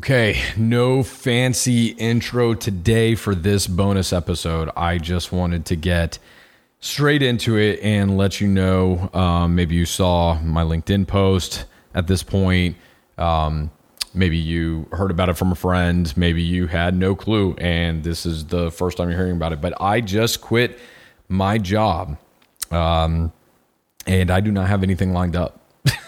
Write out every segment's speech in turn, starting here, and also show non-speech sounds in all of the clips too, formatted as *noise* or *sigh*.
Okay, no fancy intro today for this bonus episode. I just wanted to get straight into it and let you know. Um, maybe you saw my LinkedIn post at this point. Um, maybe you heard about it from a friend. Maybe you had no clue, and this is the first time you're hearing about it. But I just quit my job, um, and I do not have anything lined up.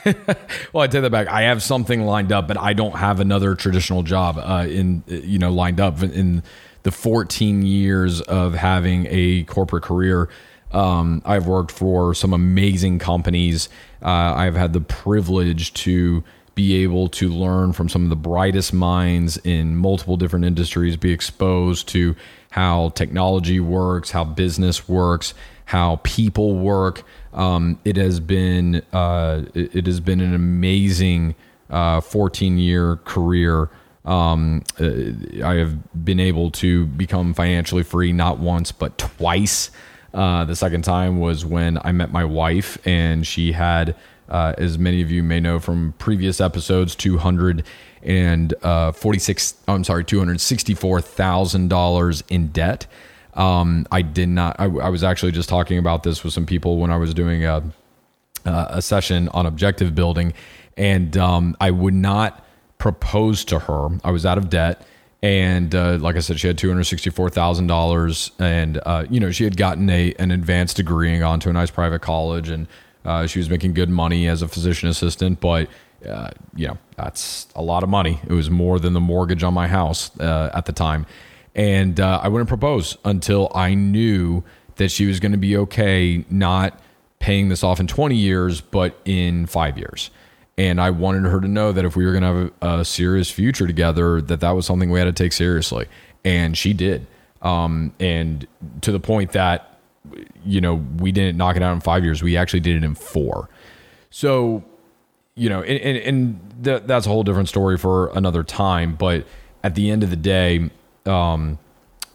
*laughs* well, I take that back. I have something lined up, but I don't have another traditional job uh, in you know lined up in the 14 years of having a corporate career. Um, I've worked for some amazing companies. Uh, I've had the privilege to be able to learn from some of the brightest minds in multiple different industries, be exposed to how technology works, how business works, how people work. Um, it has been uh, it, has been an amazing uh, 14 year career. Um, uh, I have been able to become financially free not once but twice. Uh, the second time was when I met my wife, and she had, as many of you may know from previous episodes, 200 and uh, 46 I'm sorry 264 thousand dollars in debt um, I did not. I, I, was actually just talking about this with some people when I was doing a a session on objective building, and um, I would not propose to her. I was out of debt, and uh, like I said, she had two hundred sixty four thousand dollars, and uh, you know she had gotten a an advanced degree and gone to a nice private college, and uh, she was making good money as a physician assistant, but. Uh, you know that's a lot of money. It was more than the mortgage on my house uh, at the time, and uh, I wouldn't propose until I knew that she was going to be okay not paying this off in 20 years, but in five years. And I wanted her to know that if we were going to have a, a serious future together, that that was something we had to take seriously. And she did. Um, and to the point that, you know, we didn't knock it out in five years. We actually did it in four. So, you know, and, and, and th- that's a whole different story for another time. But at the end of the day, um,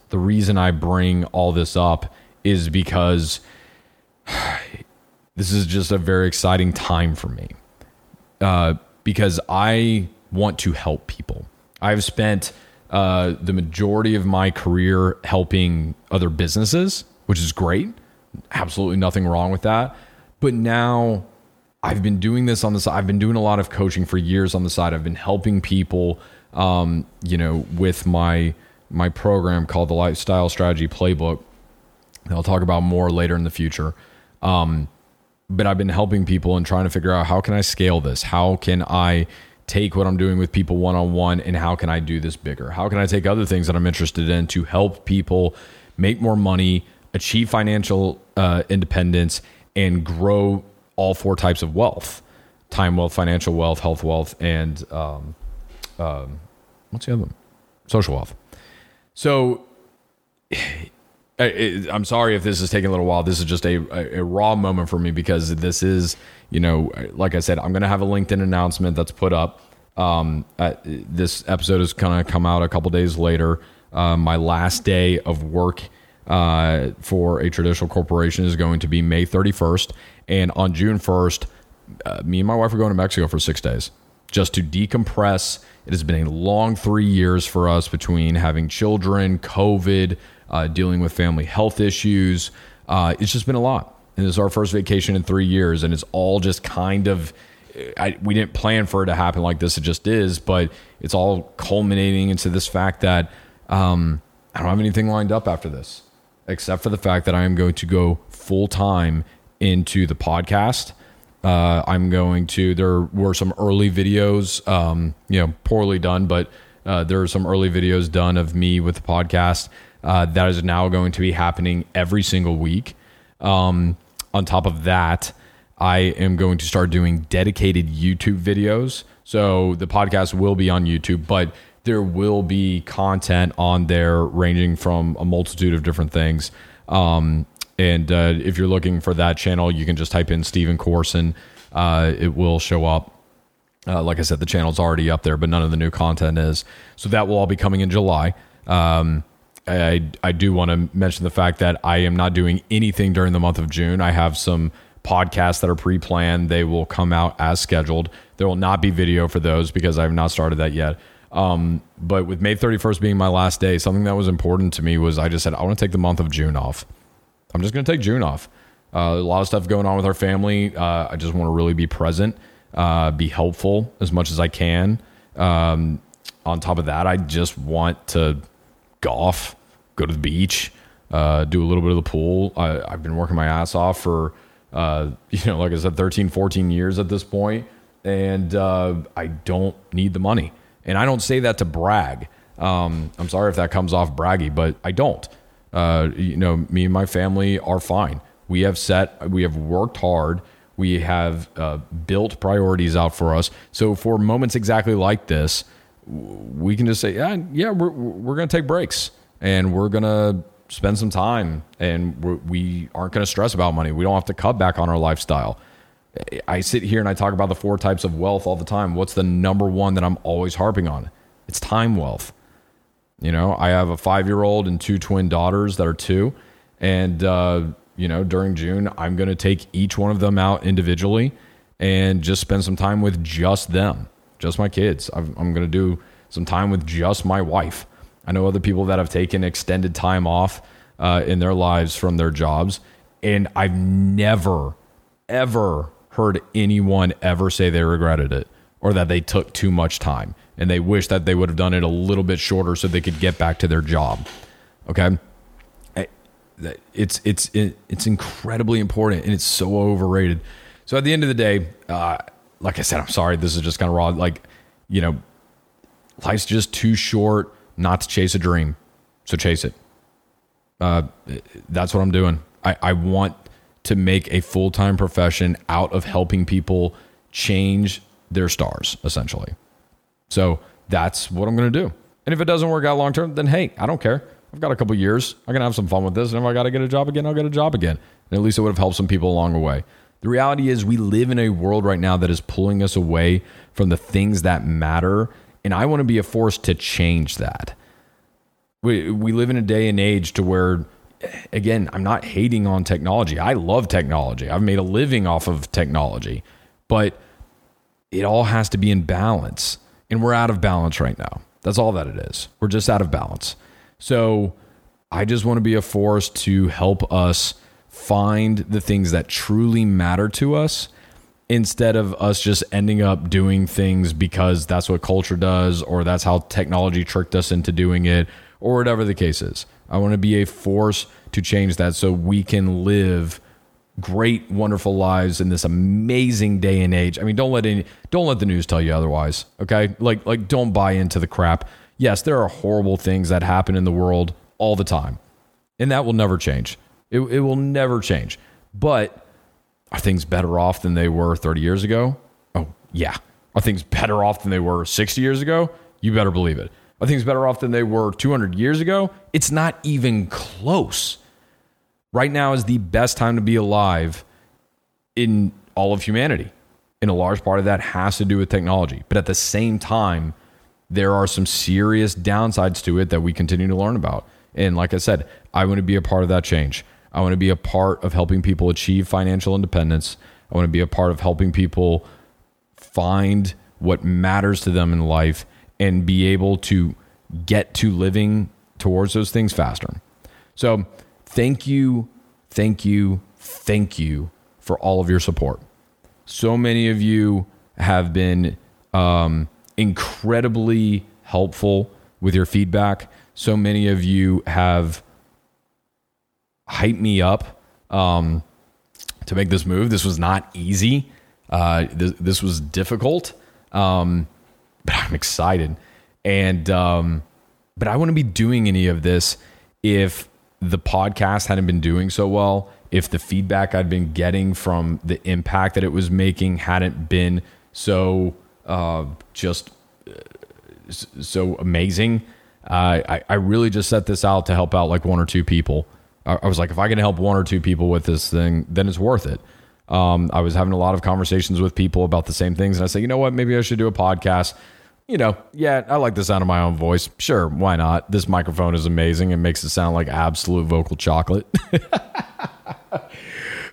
the reason I bring all this up is because *sighs* this is just a very exciting time for me. Uh, because I want to help people. I've spent uh, the majority of my career helping other businesses, which is great. Absolutely nothing wrong with that. But now I've been doing this on the side. I've been doing a lot of coaching for years on the side. I've been helping people, um, you know, with my my program called the Lifestyle Strategy Playbook. I'll talk about more later in the future. Um, but I've been helping people and trying to figure out how can I scale this? How can I take what I'm doing with people one on one and how can I do this bigger? How can I take other things that I'm interested in to help people make more money, achieve financial uh, independence, and grow all four types of wealth time wealth, financial wealth, health wealth, and um, um, what's the other one? Social wealth. So *sighs* I'm sorry if this is taking a little while. This is just a, a, raw moment for me because this is, you know, like I said, I'm going to have a LinkedIn announcement that's put up. Um, uh, this episode is going to come out a couple days later. Uh, my last day of work uh, for a traditional corporation is going to be May 31st. And on June 1st, uh, me and my wife are going to Mexico for six days just to decompress. It has been a long three years for us between having children, COVID, uh, dealing with family health issues. Uh, it's just been a lot. And this is our first vacation in three years, and it's all just kind of. I, we didn't plan for it to happen like this. It just is, but it's all culminating into this fact that um, I don't have anything lined up after this, except for the fact that I am going to go full time into the podcast uh, I'm going to. There were some early videos, um, you know, poorly done, but uh, there are some early videos done of me with the podcast. Uh, that is now going to be happening every single week. Um, on top of that, I am going to start doing dedicated YouTube videos. So the podcast will be on YouTube, but there will be content on there ranging from a multitude of different things. Um, and uh, if you're looking for that channel, you can just type in Stephen Corson. Uh, it will show up. Uh, like I said, the channel's already up there, but none of the new content is. So that will all be coming in July. Um, I, I do want to mention the fact that I am not doing anything during the month of June. I have some podcasts that are pre planned. They will come out as scheduled. There will not be video for those because I have not started that yet. Um, but with May 31st being my last day, something that was important to me was I just said, I want to take the month of June off. I'm just going to take June off. Uh, a lot of stuff going on with our family. Uh, I just want to really be present, uh, be helpful as much as I can. Um, on top of that, I just want to golf, go to the beach, uh, do a little bit of the pool. I, I've been working my ass off for, uh, *laughs* you know, like I said, 13, 14 years at this point, and uh, I don't need the money. And I don't say that to brag. Um, I'm sorry if that comes off braggy, but I don't. Uh, you know, me and my family are fine. We have set, we have worked hard. We have uh, built priorities out for us. So for moments exactly like this, we can just say, yeah, yeah, we're, we're to take breaks and we're to spend some time and we're, we aren't going to stress about money. We don't have to cut back on our lifestyle. I sit here and I talk about the four types of wealth all the time. What's the number one that I'm always harping on? It's time wealth. You know, I have a five year old and two twin daughters that are two. And, uh, you know, during June, I'm going to take each one of them out individually and just spend some time with just them, just my kids. I'm, I'm going to do some time with just my wife. I know other people that have taken extended time off uh, in their lives from their jobs. And I've never, ever heard anyone ever say they regretted it or that they took too much time and they wish that they would have done it a little bit shorter so they could get back to their job. Okay? It's it's it's incredibly important and it's so overrated. So at the end of the day, uh, like I said, I'm sorry. This is just kind of raw. Like, you know, life's just too short not to chase a dream. So chase it. Uh, that's what I'm doing. I, I want to make a full time profession out of helping people change their stars, essentially. So that's what I'm going to do. And if it doesn't work out long term, then hey, I don't care. I've got a couple years. I can have some fun with this. And if I got to get a job again, I'll get a job again. And at least it would have helped some people along the way. The reality is, we live in a world right now that is pulling us away from the things that matter. And I want to be a force to change that. We, we live in a day and age to where again, I'm not hating on technology. I love technology. I've made a living off of technology, but it all has to be in balance. And we're out of balance right now. That's all that it is. We're just out of balance. So I just want to be a force to help us find the things that truly matter to us instead of us just ending up doing things because that's what culture does or that's how technology tricked us into doing it or whatever the case is. I want to be a force to change that so we can live great, wonderful lives in this amazing day and age. I mean, don't let any, don't let the news tell you otherwise. Okay, like like don't buy into the crap. Yes, there are horrible things that happen in the world all the time, and that will never change. It, it will never change. But are things better off than they were 30 years ago? Oh yeah. Are things better off than they were 60 years ago? You better believe it. Are things better off than they were 200 years ago? It's not even close. Right now is the best time to be alive in all of humanity. And a large part of that has to do with technology. But at the same time, there are some serious downsides to it that we continue to learn about. And like I said, I want to be a part of that change. I want to be a part of helping people achieve financial independence. I want to be a part of helping people find what matters to them in life and be able to get to living towards those things faster. So, thank you, thank you, thank you for all of your support. So many of you have been um, incredibly helpful with your feedback. So many of you have hyped me up um, to make this move. This was not easy. Uh, this, this was difficult. Um, but I'm excited. And um, but I wouldn't be doing any of this if the podcast hadn't been doing so well. If the feedback I'd been getting from the impact that it was making hadn't been so uh, just uh, so amazing. Uh, I, I really just set this out to help out like one or two people. I, I was like, if I can help one or two people with this thing, then it's worth it. Um, I was having a lot of conversations with people about the same things, and I said, you know what, maybe I should do a podcast. You know, yeah, I like the sound of my own voice. Sure, why not? This microphone is amazing. It makes it sound like absolute vocal chocolate. *laughs*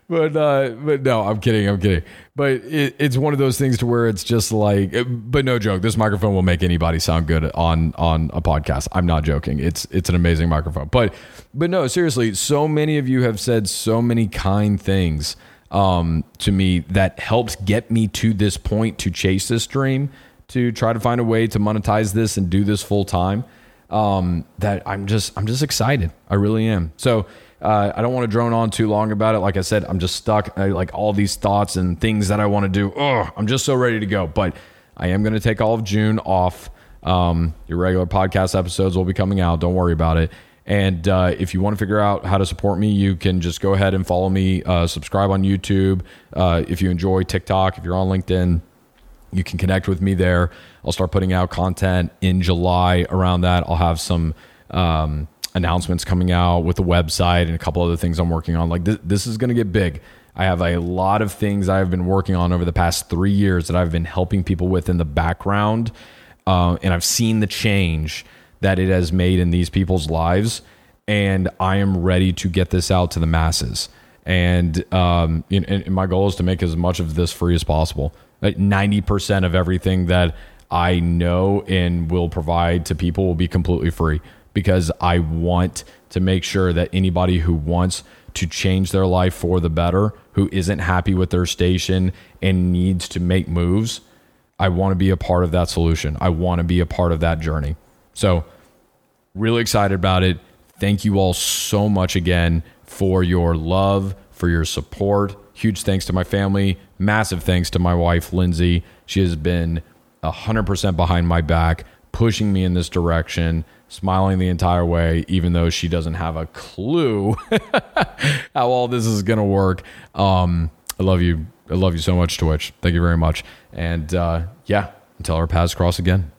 but uh, but no, I'm kidding. I'm kidding. But it, it's one of those things to where it's just like, but no joke. This microphone will make anybody sound good on on a podcast. I'm not joking. It's it's an amazing microphone. But but no, seriously. So many of you have said so many kind things um, to me that helps get me to this point to chase this dream, to try to find a way to monetize this and do this full time. Um, that I'm just I'm just excited. I really am. So uh, I don't want to drone on too long about it. Like I said, I'm just stuck. I, like all these thoughts and things that I want to do. Oh, I'm just so ready to go. But I am going to take all of June off. Um, your regular podcast episodes will be coming out. Don't worry about it. And uh, if you want to figure out how to support me, you can just go ahead and follow me. Uh, subscribe on YouTube. Uh, if you enjoy TikTok, if you're on LinkedIn, you can connect with me there. I'll start putting out content in July around that. I'll have some. Um, announcements coming out with the website and a couple other things I'm working on. Like this, this is going to get big. I have a lot of things I've been working on over the past three years that I've been helping people with in the background, uh, and I've seen the change that it has made in these people's lives. And I am ready to get this out to the masses. And, um, and, and my goal is to make as much of this free as possible. Like 90% of everything that I know and will provide to people will be completely free because I want to make sure that anybody who wants to change their life for the better, who isn't happy with their station and needs to make moves, I want to be a part of that solution. I want to be a part of that journey. So, really excited about it. Thank you all so much again for your love, for your support. Huge thanks to my family. Massive thanks to my wife, Lindsay. She has been 100% behind my back, pushing me in this direction smiling the entire way, even though she doesn't have a clue *laughs* how all this is going to work. Um, I love you. I love you so much, Twitch. Thank you very much. And uh, yeah, until our paths cross again.